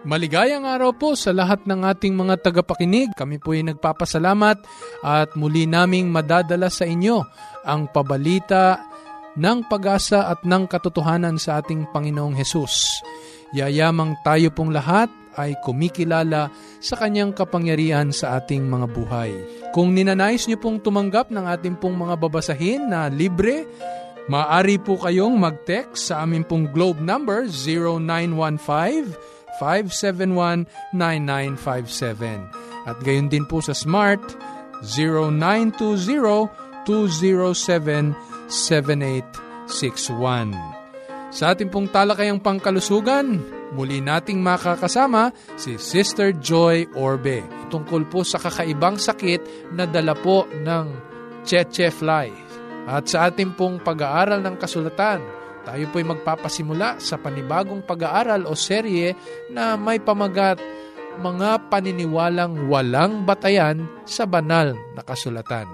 Maligayang araw po sa lahat ng ating mga tagapakinig. Kami po ay nagpapasalamat at muli naming madadala sa inyo ang pabalita ng pag-asa at ng katotohanan sa ating Panginoong Hesus. Yayamang tayo pong lahat ay kumikilala sa kanyang kapangyarihan sa ating mga buhay. Kung ninanais niyo pong tumanggap ng ating pong mga babasahin na libre, maaari po kayong mag-text sa aming pong globe number 0915-571-9957. At gayon din po sa smart 0920 0917-207-7861. Sa ating pong talakayang pangkalusugan, muli nating makakasama si Sister Joy Orbe tungkol po sa kakaibang sakit na dala po ng Cheche Fly. At sa ating pong pag-aaral ng kasulatan, tayo po'y magpapasimula sa panibagong pag-aaral o serye na may pamagat mga paniniwalang walang batayan sa banal na kasulatan.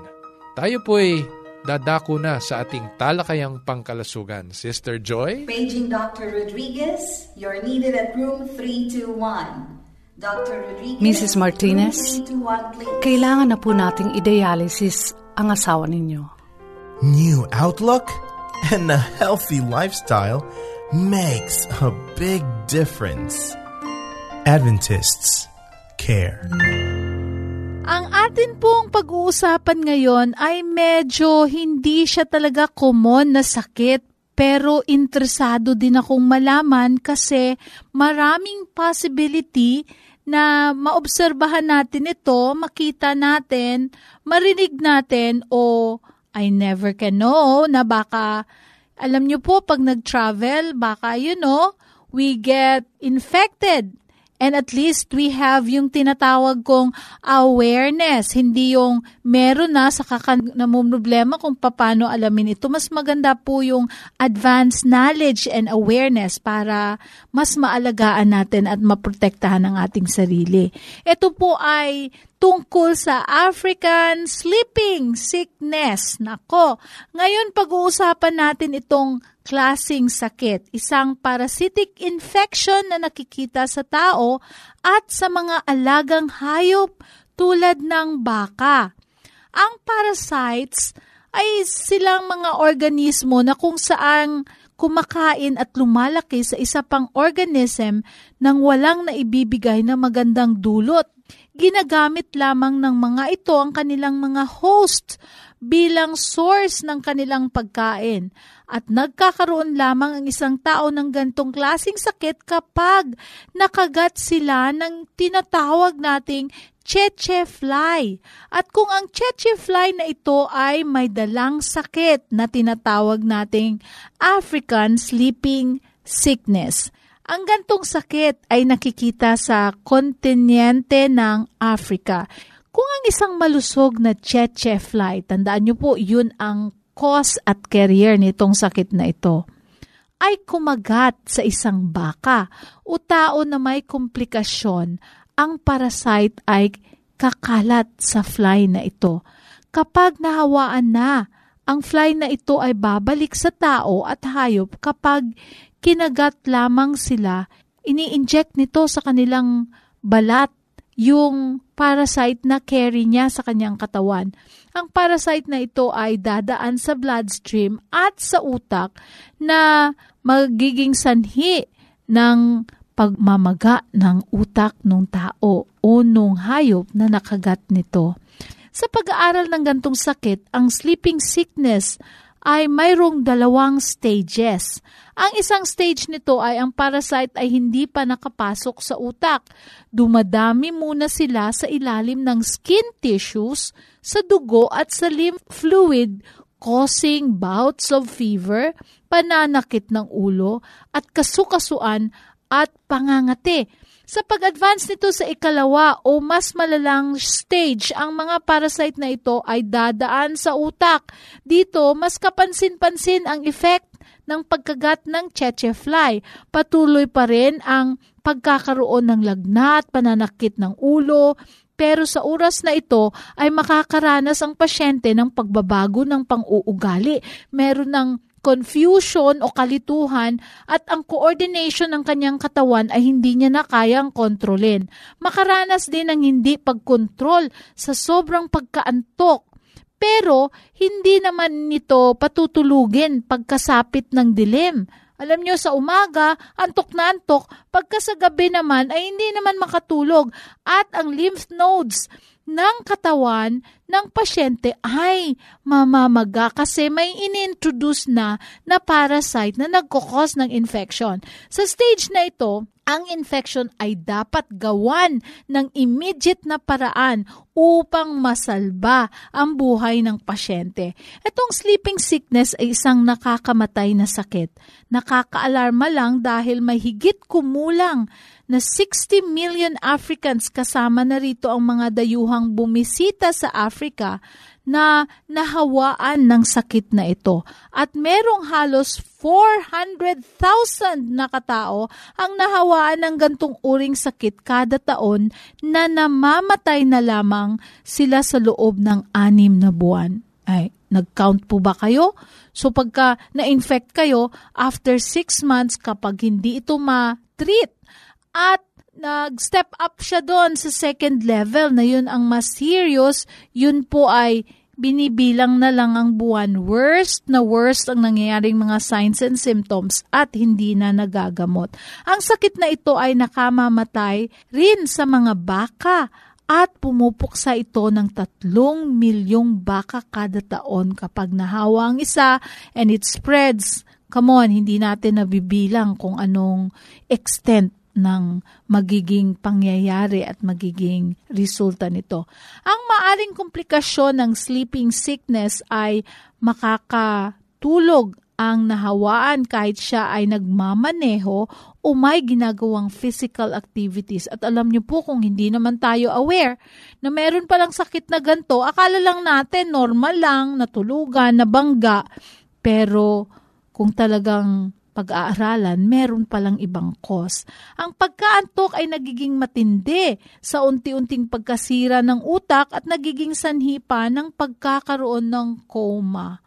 Tayo po'y dadako na sa ating talakayang pangkalasugan. Sister Joy? Paging Dr. Rodriguez, you're needed at room 321. Dr. Rodriguez, Mrs. Martinez, kailangan na po nating idealisis ang asawa ninyo. New outlook and a healthy lifestyle makes a big difference. Adventists care. Ang atin pong pag-uusapan ngayon ay medyo hindi siya talaga common na sakit pero interesado din akong malaman kasi maraming possibility na maobserbahan natin ito, makita natin, marinig natin o I never can know na baka alam nyo po pag nag-travel baka you know we get infected And at least we have yung tinatawag kong awareness, hindi yung meron na sa problema kung paano alamin ito. Mas maganda po yung advanced knowledge and awareness para mas maalagaan natin at maprotektahan ang ating sarili. Ito po ay tungkol sa African sleeping sickness. Nako, ngayon pag-uusapan natin itong klasing sakit, isang parasitic infection na nakikita sa tao at sa mga alagang hayop tulad ng baka. Ang parasites ay silang mga organismo na kung saan kumakain at lumalaki sa isa pang organism nang walang naibibigay na magandang dulot. Ginagamit lamang ng mga ito ang kanilang mga host bilang source ng kanilang pagkain at nagkakaroon lamang ang isang tao ng gantong klasing sakit kapag nakagat sila ng tinatawag nating cheche fly. At kung ang cheche fly na ito ay may dalang sakit na tinatawag nating African sleeping sickness. Ang gantong sakit ay nakikita sa kontinente ng Africa. Kung ang isang malusog na cheche fly, tandaan niyo po, yun ang cause at carrier nitong sakit na ito ay kumagat sa isang baka o tao na may komplikasyon, ang parasite ay kakalat sa fly na ito. Kapag nahawaan na, ang fly na ito ay babalik sa tao at hayop kapag kinagat lamang sila, ini-inject nito sa kanilang balat yung parasite na carry niya sa kanyang katawan. Ang parasite na ito ay dadaan sa bloodstream at sa utak na magiging sanhi ng pagmamaga ng utak ng tao o nung hayop na nakagat nito. Sa pag-aaral ng gantong sakit, ang sleeping sickness ay mayroong dalawang stages. Ang isang stage nito ay ang parasite ay hindi pa nakapasok sa utak. Dumadami muna sila sa ilalim ng skin tissues, sa dugo at sa lymph fluid causing bouts of fever, pananakit ng ulo at kasukasuan at pangangati. Sa pag-advance nito sa ikalawa o mas malalang stage, ang mga parasite na ito ay dadaan sa utak. Dito, mas kapansin-pansin ang effect ng pagkagat ng cheche fly. Patuloy pa rin ang pagkakaroon ng lagnat, pananakit ng ulo, pero sa oras na ito ay makakaranas ang pasyente ng pagbabago ng pang-uugali. Meron ng confusion o kalituhan at ang coordination ng kanyang katawan ay hindi niya na kayang kontrolin. Makaranas din ng hindi pagkontrol sa sobrang pagkaantok. Pero hindi naman nito patutulugin pagkasapit ng dilim. Alam nyo, sa umaga, antok na antok, pagka naman ay hindi naman makatulog at ang lymph nodes ng katawan ng pasyente ay mamamaga kasi may inintroduce na na parasite na nagkukos ng infection. Sa stage na ito, ang infection ay dapat gawan ng immediate na paraan upang masalba ang buhay ng pasyente. Itong sleeping sickness ay isang nakakamatay na sakit. Nakakaalarma lang dahil may higit kumulang na 60 million Africans kasama na rito ang mga dayuhang bumisita sa Africa na nahawaan ng sakit na ito. At merong halos 400,000 na katao ang nahawaan ng gantong uring sakit kada taon na namamatay na lamang sila sa loob ng anim na buwan. Ay, nag-count po ba kayo? So pagka na-infect kayo, after 6 months kapag hindi ito ma-treat at nag-step up siya doon sa second level na yun ang mas serious, yun po ay binibilang na lang ang buwan. Worst na worst ang nangyayaring mga signs and symptoms at hindi na nagagamot. Ang sakit na ito ay nakamamatay rin sa mga baka at pumupuksa ito ng tatlong milyong baka kada taon kapag nahawa ang isa and it spreads. Come on, hindi natin nabibilang kung anong extent ng magiging pangyayari at magiging resulta nito. Ang maaring komplikasyon ng sleeping sickness ay makakatulog ang nahawaan kahit siya ay nagmamaneho o may ginagawang physical activities. At alam niyo po kung hindi naman tayo aware na meron palang sakit na ganito, akala lang natin normal lang, natulugan, nabangga. Pero kung talagang pag-aaralan, meron palang ibang cause. Ang pagkaantok ay nagiging matindi sa unti-unting pagkasira ng utak at nagiging sanhi pa ng pagkakaroon ng coma.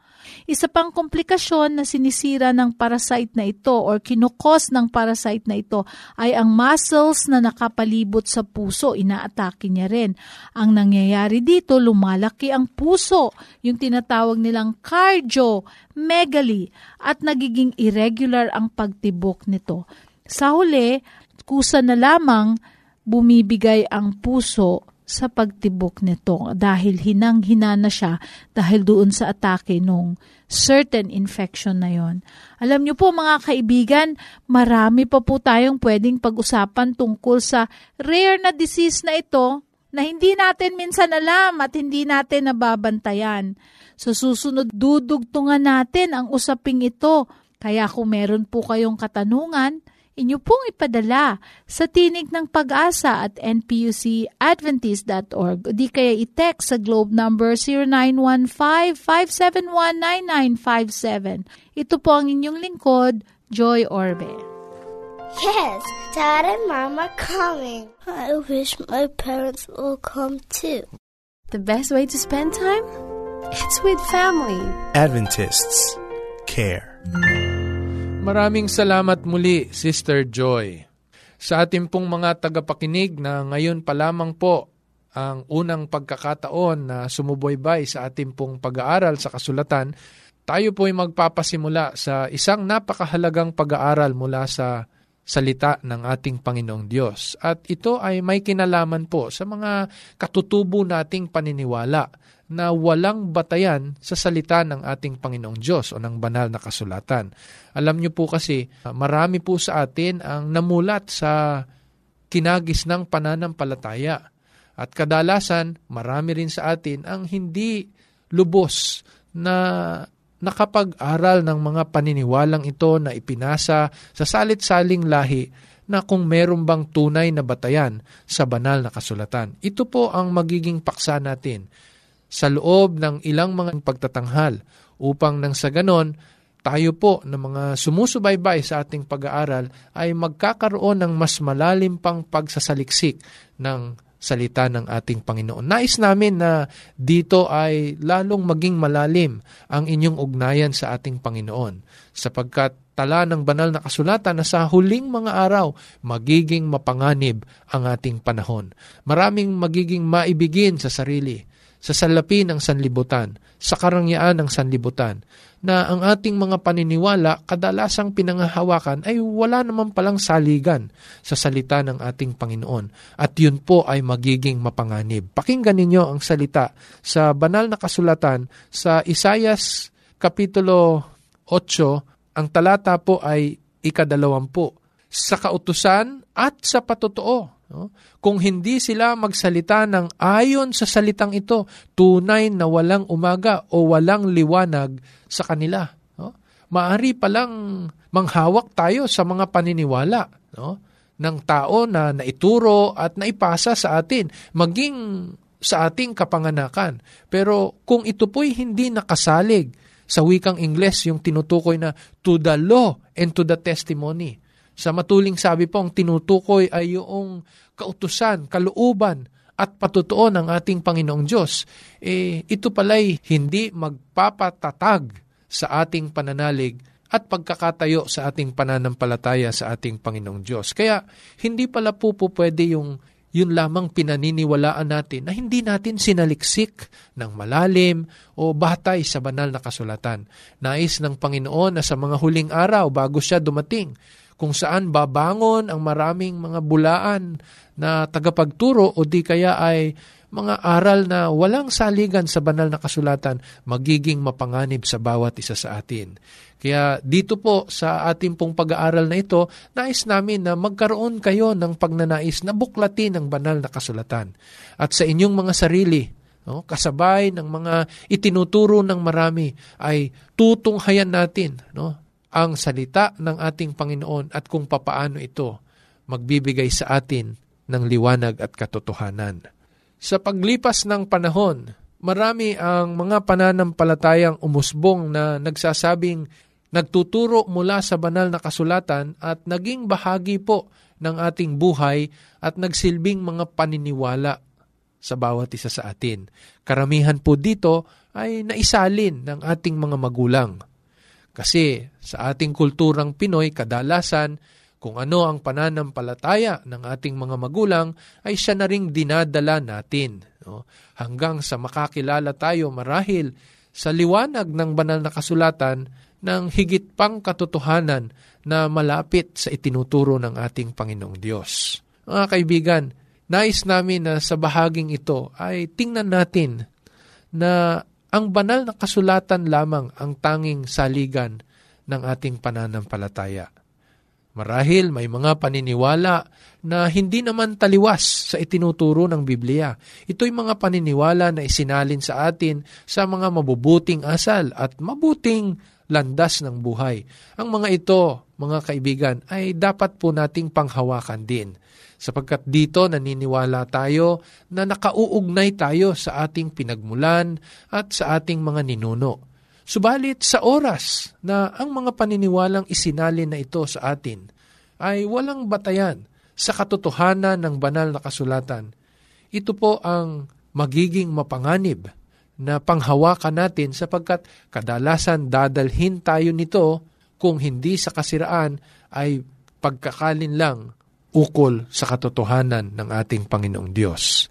Isa pang komplikasyon na sinisira ng parasite na ito or kinukos ng parasite na ito ay ang muscles na nakapalibot sa puso. Inaatake niya rin. Ang nangyayari dito, lumalaki ang puso, yung tinatawag nilang cardiomegaly at nagiging irregular ang pagtibok nito. Sa huli, kusa na lamang bumibigay ang puso sa pagtibok nito dahil hinang-hina na siya dahil doon sa atake nung certain infection na yon. Alam niyo po mga kaibigan, marami pa po tayong pwedeng pag-usapan tungkol sa rare na disease na ito na hindi natin minsan alam at hindi natin nababantayan. Sa susunod, dudugtungan natin ang usaping ito. Kaya kung meron po kayong katanungan, inyo pong ipadala sa Tinig ng Pag-asa at npucadventist.org. Di kaya i-text sa globe number 0915-571-9957. Ito po ang inyong lingkod, Joy Orbe. Yes, Dad and Mom are coming. I wish my parents will come too. The best way to spend time? It's with family. Adventists care. Maraming salamat muli, Sister Joy. Sa ating pong mga tagapakinig na ngayon pa lamang po ang unang pagkakataon na sumuboybay sa ating pong pag-aaral sa kasulatan, tayo po ay magpapasimula sa isang napakahalagang pag-aaral mula sa salita ng ating Panginoong Diyos. At ito ay may kinalaman po sa mga katutubo nating paniniwala na walang batayan sa salita ng ating Panginoong Diyos o ng banal na kasulatan. Alam niyo po kasi, marami po sa atin ang namulat sa kinagis ng pananampalataya. At kadalasan, marami rin sa atin ang hindi lubos na nakapag-aral ng mga paniniwalang ito na ipinasa sa salit-saling lahi na kung meron bang tunay na batayan sa banal na kasulatan. Ito po ang magiging paksa natin sa loob ng ilang mga pagtatanghal upang nang sa ganon, tayo po na mga sumusubaybay sa ating pag-aaral ay magkakaroon ng mas malalim pang pagsasaliksik ng salita ng ating Panginoon. Nais namin na dito ay lalong maging malalim ang inyong ugnayan sa ating Panginoon sapagkat tala ng banal na kasulatan na sa huling mga araw magiging mapanganib ang ating panahon. Maraming magiging maibigin sa sarili, sa salapi ng sanlibutan, sa karangyaan ng sanlibutan, na ang ating mga paniniwala kadalasang pinangahawakan ay wala naman palang saligan sa salita ng ating Panginoon. At yun po ay magiging mapanganib. Pakinggan ninyo ang salita sa banal na kasulatan sa Isayas Kapitulo 8, ang talata po ay ikadalawampu. Sa kautusan at sa patotoo. No? Kung hindi sila magsalita ng ayon sa salitang ito, tunay na walang umaga o walang liwanag sa kanila. No? Maari palang manghawak tayo sa mga paniniwala no? ng tao na naituro at naipasa sa atin, maging sa ating kapanganakan. Pero kung ito po'y hindi nakasalig sa wikang Ingles, yung tinutukoy na to the law and to the testimony. Sa matuling sabi po, ang tinutukoy ay yung kautusan, kalooban, at patutuo ng ating Panginoong Diyos. Eh, ito pala'y hindi magpapatatag sa ating pananalig at pagkakatayo sa ating pananampalataya sa ating Panginoong Diyos. Kaya hindi pala po po pwede yung yun lamang pinaniniwalaan natin na hindi natin sinaliksik ng malalim o batay sa banal na kasulatan. Nais ng Panginoon na sa mga huling araw bago siya dumating, kung saan babangon ang maraming mga bulaan na tagapagturo o di kaya ay mga aral na walang saligan sa banal na kasulatan magiging mapanganib sa bawat isa sa atin. Kaya dito po sa ating pong pag-aaral na ito, nais namin na magkaroon kayo ng pagnanais na buklatin ang banal na kasulatan. At sa inyong mga sarili, no, kasabay ng mga itinuturo ng marami, ay tutunghayan natin no, ang salita ng ating Panginoon at kung papaano ito magbibigay sa atin ng liwanag at katotohanan. Sa paglipas ng panahon, marami ang mga pananampalatayang umusbong na nagsasabing nagtuturo mula sa banal na kasulatan at naging bahagi po ng ating buhay at nagsilbing mga paniniwala sa bawat isa sa atin. Karamihan po dito ay naisalin ng ating mga magulang. Kasi sa ating kulturang Pinoy, kadalasan, kung ano ang pananampalataya ng ating mga magulang, ay siya na ring dinadala natin. No? Hanggang sa makakilala tayo marahil sa liwanag ng banal na kasulatan ng higit pang katotohanan na malapit sa itinuturo ng ating Panginoong Diyos. Mga kaibigan, nais namin na sa bahaging ito ay tingnan natin na ang banal na kasulatan lamang ang tanging saligan ng ating pananampalataya. Marahil may mga paniniwala na hindi naman taliwas sa itinuturo ng Biblia. Ito'y mga paniniwala na isinalin sa atin sa mga mabubuting asal at mabuting landas ng buhay. Ang mga ito, mga kaibigan, ay dapat po nating panghawakan din sapagkat dito naniniwala tayo na nakauugnay tayo sa ating pinagmulan at sa ating mga ninuno. Subalit sa oras na ang mga paniniwalang isinalin na ito sa atin ay walang batayan sa katotohanan ng banal na kasulatan, ito po ang magiging mapanganib na panghawakan natin sapagkat kadalasan dadalhin tayo nito kung hindi sa kasiraan ay pagkakalin lang ukol sa katotohanan ng ating Panginoong Diyos.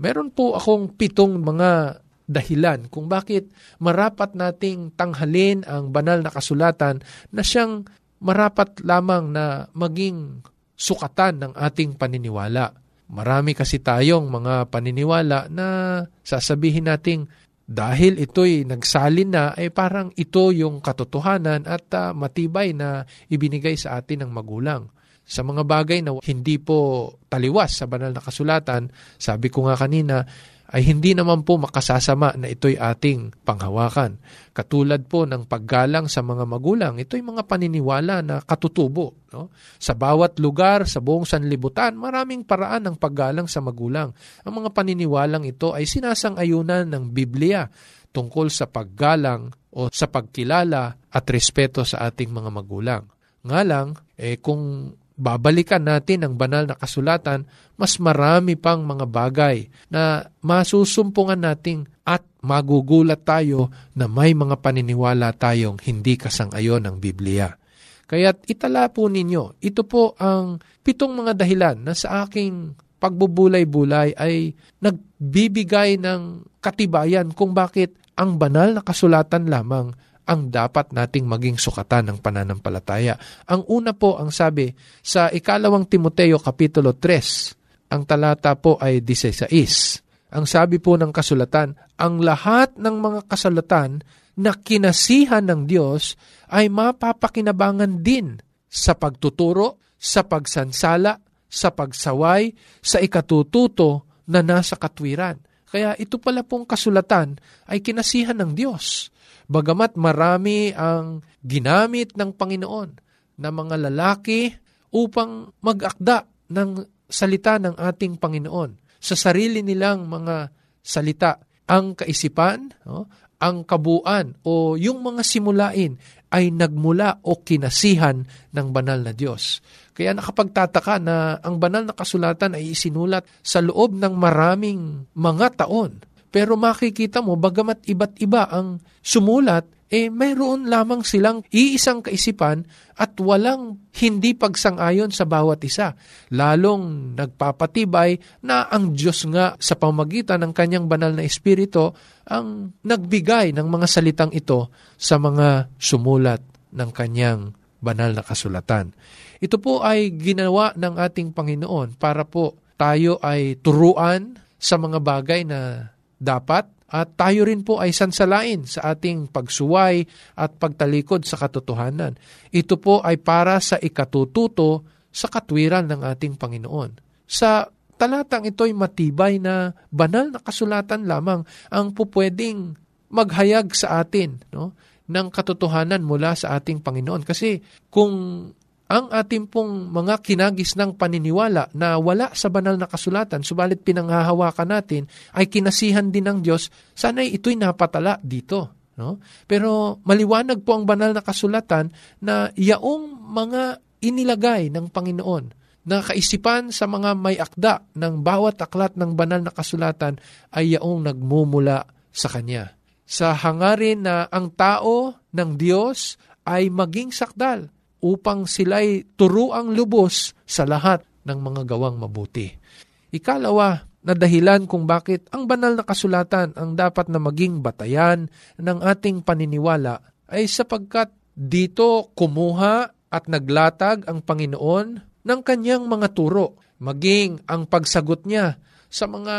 Meron po akong pitong mga dahilan kung bakit marapat nating tanghalin ang banal na kasulatan na siyang marapat lamang na maging sukatan ng ating paniniwala. Marami kasi tayong mga paniniwala na sasabihin nating dahil ito'y nagsalin na, ay parang ito yung katotohanan at uh, matibay na ibinigay sa atin ng magulang. Sa mga bagay na hindi po taliwas sa banal na kasulatan, sabi ko nga kanina, ay hindi naman po makasasama na ito'y ating panghawakan. Katulad po ng paggalang sa mga magulang, ito'y mga paniniwala na katutubo. No? Sa bawat lugar, sa buong sanlibutan, maraming paraan ng paggalang sa magulang. Ang mga paniniwalang ito ay sinasang-ayunan ng Biblia tungkol sa paggalang o sa pagkilala at respeto sa ating mga magulang. Nga lang, eh, kung babalikan natin ang banal na kasulatan, mas marami pang mga bagay na masusumpungan nating at magugulat tayo na may mga paniniwala tayong hindi kasang-ayon ng Biblia. Kaya't itala po ninyo, ito po ang pitong mga dahilan na sa aking pagbubulay-bulay ay nagbibigay ng katibayan kung bakit ang banal na kasulatan lamang ang dapat nating maging sukatan ng pananampalataya. Ang una po ang sabi sa ikalawang Timoteo Kapitulo 3, ang talata po ay 16. Ang sabi po ng kasulatan, ang lahat ng mga kasulatan na kinasihan ng Diyos ay mapapakinabangan din sa pagtuturo, sa pagsansala, sa pagsaway, sa ikatututo na nasa katwiran. Kaya ito pala pong kasulatan ay kinasihan ng Diyos. Bagamat marami ang ginamit ng Panginoon na mga lalaki upang mag-akda ng salita ng ating Panginoon sa sarili nilang mga salita. Ang kaisipan, no, ang kabuuan o yung mga simulain ay nagmula o kinasihan ng banal na Diyos. Kaya nakapagtataka na ang banal na kasulatan ay isinulat sa loob ng maraming mga taon pero makikita mo, bagamat iba't iba ang sumulat, eh mayroon lamang silang iisang kaisipan at walang hindi pagsang-ayon sa bawat isa. Lalong nagpapatibay na ang Diyos nga sa pamagitan ng kanyang banal na espiritu ang nagbigay ng mga salitang ito sa mga sumulat ng kanyang banal na kasulatan. Ito po ay ginawa ng ating Panginoon para po tayo ay turuan sa mga bagay na dapat at tayo rin po ay sansalain sa ating pagsuway at pagtalikod sa katotohanan. Ito po ay para sa ikatututo sa katwiran ng ating Panginoon. Sa talatang ito ay matibay na banal na kasulatan lamang ang pupwedeng maghayag sa atin no, ng katotohanan mula sa ating Panginoon. Kasi kung ang ating pong mga kinagis ng paniniwala na wala sa banal na kasulatan, subalit pinanghahawakan natin, ay kinasihan din ng Diyos, sana'y ito'y napatala dito. No? Pero maliwanag po ang banal na kasulatan na yaong mga inilagay ng Panginoon na kaisipan sa mga may akda ng bawat aklat ng banal na kasulatan ay yaong nagmumula sa Kanya. Sa hangarin na ang tao ng Diyos ay maging sakdal upang sila'y turuang lubos sa lahat ng mga gawang mabuti. Ikalawa na dahilan kung bakit ang banal na kasulatan ang dapat na maging batayan ng ating paniniwala ay sapagkat dito kumuha at naglatag ang Panginoon ng kanyang mga turo, maging ang pagsagot niya sa mga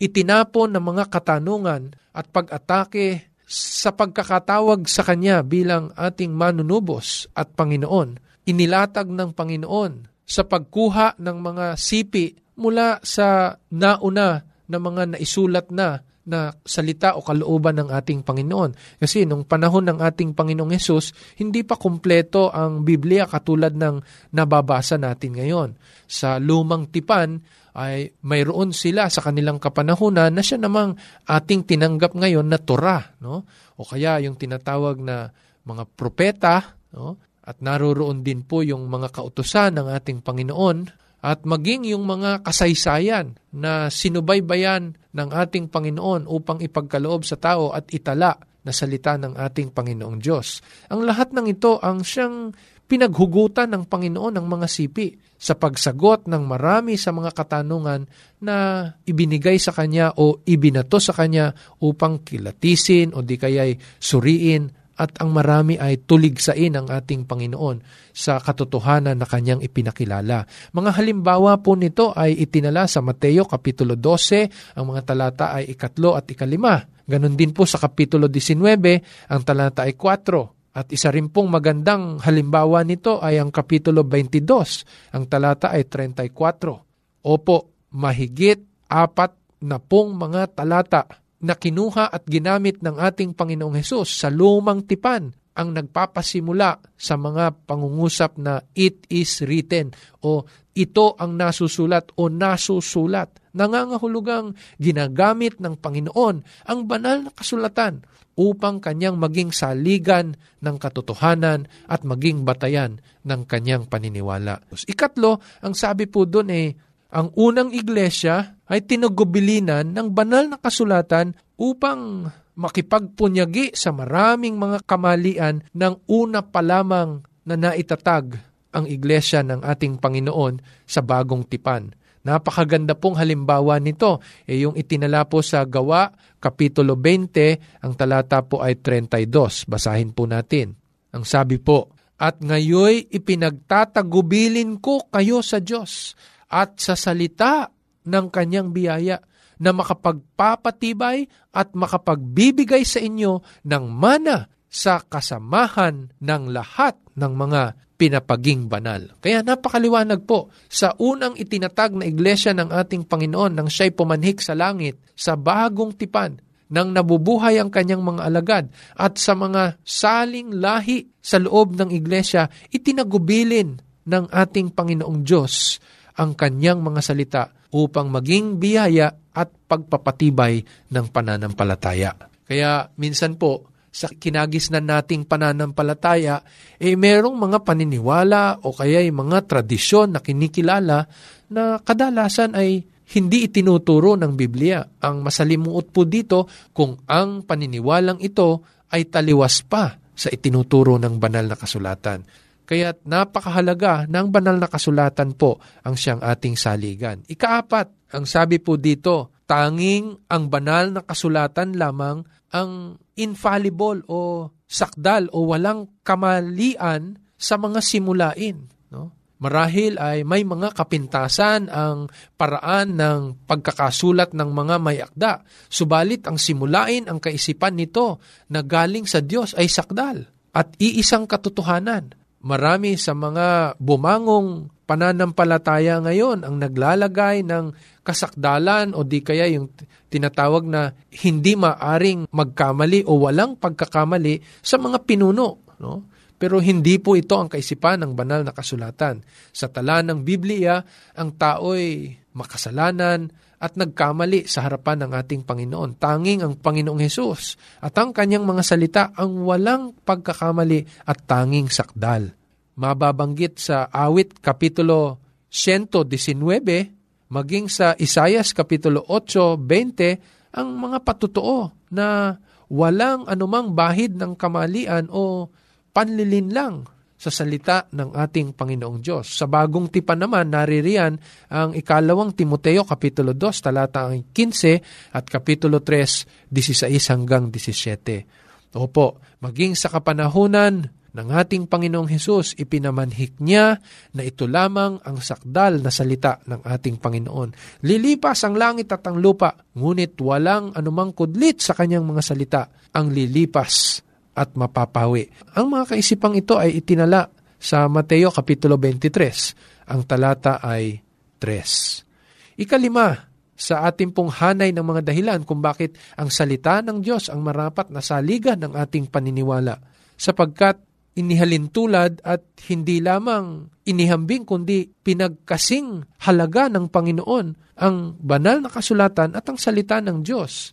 itinapon na mga katanungan at pag-atake sa pagkakatawag sa Kanya bilang ating manunubos at Panginoon, inilatag ng Panginoon sa pagkuha ng mga sipi mula sa nauna na mga naisulat na na salita o kalooban ng ating Panginoon. Kasi nung panahon ng ating Panginoong Yesus, hindi pa kumpleto ang Biblia katulad ng nababasa natin ngayon. Sa lumang tipan, ay mayroon sila sa kanilang kapanahunan na siya namang ating tinanggap ngayon na Torah, no? O kaya yung tinatawag na mga propeta, no? At naroroon din po yung mga kautusan ng ating Panginoon at maging yung mga kasaysayan na sinubaybayan ng ating Panginoon upang ipagkaloob sa tao at itala na salita ng ating Panginoong Diyos. Ang lahat ng ito ang siyang pinaghugutan ng Panginoon ng mga sipi sa pagsagot ng marami sa mga katanungan na ibinigay sa Kanya o ibinato sa Kanya upang kilatisin o di kaya'y suriin at ang marami ay tuligsain ang ating Panginoon sa katotohanan na kanyang ipinakilala. Mga halimbawa po nito ay itinala sa Mateo Kapitulo 12, ang mga talata ay ikatlo at ikalima. Ganon din po sa Kapitulo 19, ang talata ay 4. At isa rin pong magandang halimbawa nito ay ang Kapitulo 22, ang talata ay 34. Opo, mahigit apat na pong mga talata na kinuha at ginamit ng ating Panginoong Hesus sa lumang tipan ang nagpapasimula sa mga pangungusap na it is written o ito ang nasusulat o nasusulat. Nangangahulugang ginagamit ng Panginoon ang banal na kasulatan upang kanyang maging saligan ng katotohanan at maging batayan ng kanyang paniniwala. Ikatlo, ang sabi po doon eh, ang unang iglesia ay tinugubilinan ng banal na kasulatan upang makipagpunyagi sa maraming mga kamalian ng una pa lamang na naitatag ang iglesia ng ating Panginoon sa bagong tipan. Napakaganda pong halimbawa nito, e yung itinala po sa Gawa, Kapitulo 20, ang talata po ay 32. Basahin po natin. Ang sabi po, At ngayoy ipinagtatagubilin ko kayo sa Diyos at sa salita ng kanyang biyaya na makapagpapatibay at makapagbibigay sa inyo ng mana sa kasamahan ng lahat ng mga pinapaging banal. Kaya napakaliwanag po, sa unang itinatag na iglesia ng ating Panginoon nang siya'y pumanhik sa langit, sa bagong tipan, nang nabubuhay ang kanyang mga alagad at sa mga saling lahi sa loob ng iglesia, itinagubilin ng ating Panginoong Diyos ang kanyang mga salita upang maging biyaya at pagpapatibay ng pananampalataya. Kaya minsan po, sa kinagis na nating pananampalataya, eh merong mga paniniwala o kaya mga tradisyon na kinikilala na kadalasan ay hindi itinuturo ng Biblia. Ang masalimuot po dito kung ang paniniwalang ito ay taliwas pa sa itinuturo ng banal na kasulatan. Kaya napakahalaga ng banal na kasulatan po ang siyang ating saligan. Ikaapat, ang sabi po dito, tanging ang banal na kasulatan lamang ang infallible o sakdal o walang kamalian sa mga simulain. No? Marahil ay may mga kapintasan ang paraan ng pagkakasulat ng mga may akda. Subalit ang simulain, ang kaisipan nito na galing sa Diyos ay sakdal at iisang katotohanan marami sa mga bumangong pananampalataya ngayon ang naglalagay ng kasakdalan o di kaya yung tinatawag na hindi maaring magkamali o walang pagkakamali sa mga pinuno. No? Pero hindi po ito ang kaisipan ng banal na kasulatan. Sa tala ng Biblia, ang tao'y makasalanan, at nagkamali sa harapan ng ating Panginoon. Tanging ang Panginoong Hesus at ang kanyang mga salita ang walang pagkakamali at tanging sakdal. Mababanggit sa awit Kapitulo 119, maging sa Isayas Kapitulo 8.20, ang mga patutuo na walang anumang bahid ng kamalian o panlilin lang sa salita ng ating Panginoong Diyos. Sa bagong tipan naman, naririyan ang ikalawang Timoteo, Kapitulo 2, talata 15 at Kapitulo 3, 16 hanggang 17. Opo, maging sa kapanahunan ng ating Panginoong Hesus, ipinamanhik niya na ito lamang ang sakdal na salita ng ating Panginoon. Lilipas ang langit at ang lupa, ngunit walang anumang kudlit sa kanyang mga salita. Ang lilipas at mapapawi. Ang mga kaisipang ito ay itinala sa Mateo Kapitulo 23. Ang talata ay 3. Ikalima, sa ating pong hanay ng mga dahilan kung bakit ang salita ng Diyos ang marapat na saligan ng ating paniniwala. Sapagkat inihalintulad at hindi lamang inihambing kundi pinagkasing halaga ng Panginoon ang banal na kasulatan at ang salita ng Diyos.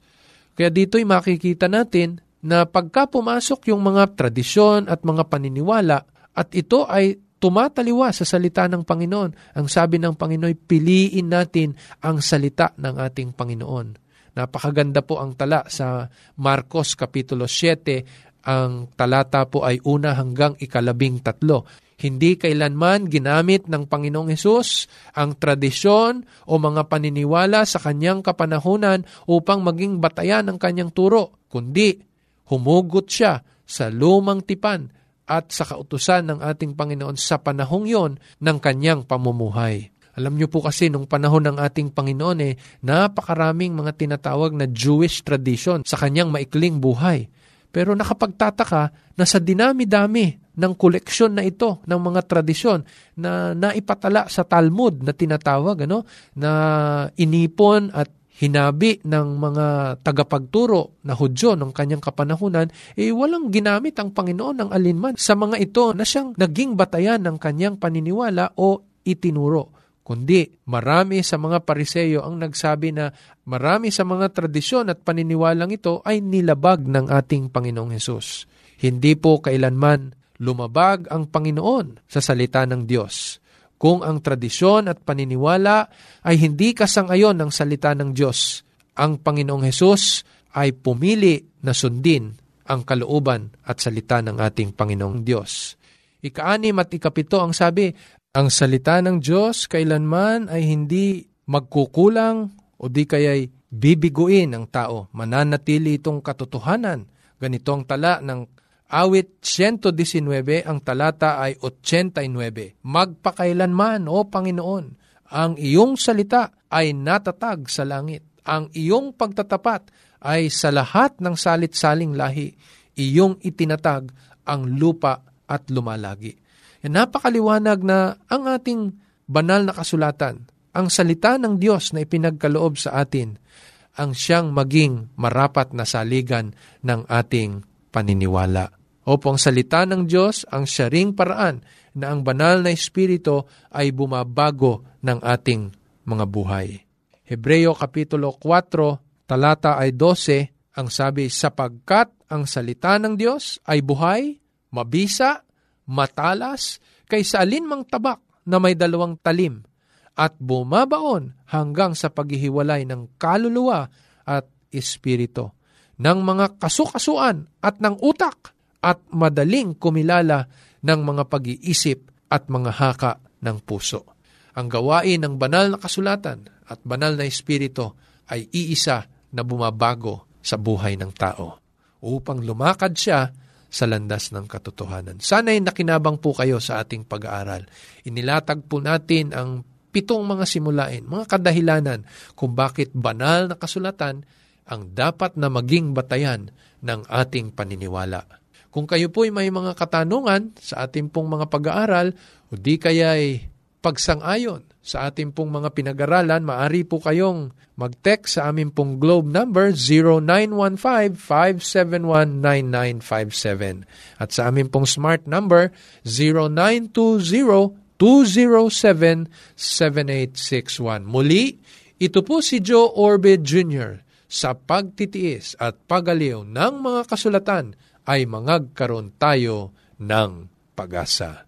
Kaya dito'y makikita natin na pagka pumasok yung mga tradisyon at mga paniniwala at ito ay tumataliwa sa salita ng Panginoon. Ang sabi ng Panginoon, piliin natin ang salita ng ating Panginoon. Napakaganda po ang tala sa Marcos Kapitulo 7. Ang talata po ay una hanggang ikalabing tatlo. Hindi kailanman ginamit ng Panginoong Hesus ang tradisyon o mga paniniwala sa kanyang kapanahunan upang maging batayan ng kanyang turo, kundi Humugot siya sa lumang tipan at sa kautusan ng ating Panginoon sa panahong yon ng kanyang pamumuhay. Alam niyo po kasi nung panahon ng ating Panginoon eh, napakaraming mga tinatawag na Jewish tradition sa kanyang maikling buhay. Pero nakapagtataka na sa dinami-dami ng koleksyon na ito ng mga tradisyon na naipatala sa Talmud na tinatawag ano na inipon at hinabi ng mga tagapagturo na Hudyo ng kanyang kapanahunan, eh walang ginamit ang Panginoon ng alinman sa mga ito na siyang naging batayan ng kanyang paniniwala o itinuro kundi marami sa mga pariseyo ang nagsabi na marami sa mga tradisyon at paniniwalang ito ay nilabag ng ating Panginoong Hesus. Hindi po kailanman lumabag ang Panginoon sa salita ng Diyos. Kung ang tradisyon at paniniwala ay hindi kasangayon ng salita ng Diyos, ang Panginoong Hesus ay pumili na sundin ang kalooban at salita ng ating Panginoong Diyos. Ikaanim at ikapito ang sabi, ang salita ng Diyos kailanman ay hindi magkukulang o di kaya'y bibiguin ang tao. Mananatili itong katotohanan. Ganito ang tala ng awit 119, ang talata ay 89. Magpakailanman, O Panginoon, ang iyong salita ay natatag sa langit. Ang iyong pagtatapat ay sa lahat ng salit-saling lahi. Iyong itinatag ang lupa at lumalagi. E napakaliwanag na ang ating banal na kasulatan, ang salita ng Diyos na ipinagkaloob sa atin, ang siyang maging marapat na saligan ng ating paniniwala. Opo, ang salita ng Diyos ang syaring paraan na ang banal na Espiritu ay bumabago ng ating mga buhay. Hebreo Kapitulo 4, talata ay 12, ang sabi, sapagkat ang salita ng Diyos ay buhay, mabisa, matalas, kaysa alinmang tabak na may dalawang talim, at bumabaon hanggang sa paghihiwalay ng kaluluwa at espiritu, ng mga kasukasuan at ng utak, at madaling kumilala ng mga pag-iisip at mga haka ng puso. Ang gawain ng banal na kasulatan at banal na espiritu ay iisa na bumabago sa buhay ng tao upang lumakad siya sa landas ng katotohanan. Sana'y nakinabang po kayo sa ating pag-aaral. Inilatag po natin ang pitong mga simulain, mga kadahilanan kung bakit banal na kasulatan ang dapat na maging batayan ng ating paniniwala. Kung kayo po'y may mga katanungan sa ating pong mga pag-aaral o di kaya'y pagsang-ayon sa ating pong mga pinag-aralan, maari po kayong mag-text sa aming pong globe number 0915-571-9957 at sa aming pong smart number 0920-207-7861. Muli, ito po si Joe Orbit Jr. Sa pagtitiis at pagaliw ng mga kasulatan ay mangagkaroon tayo ng pag-asa.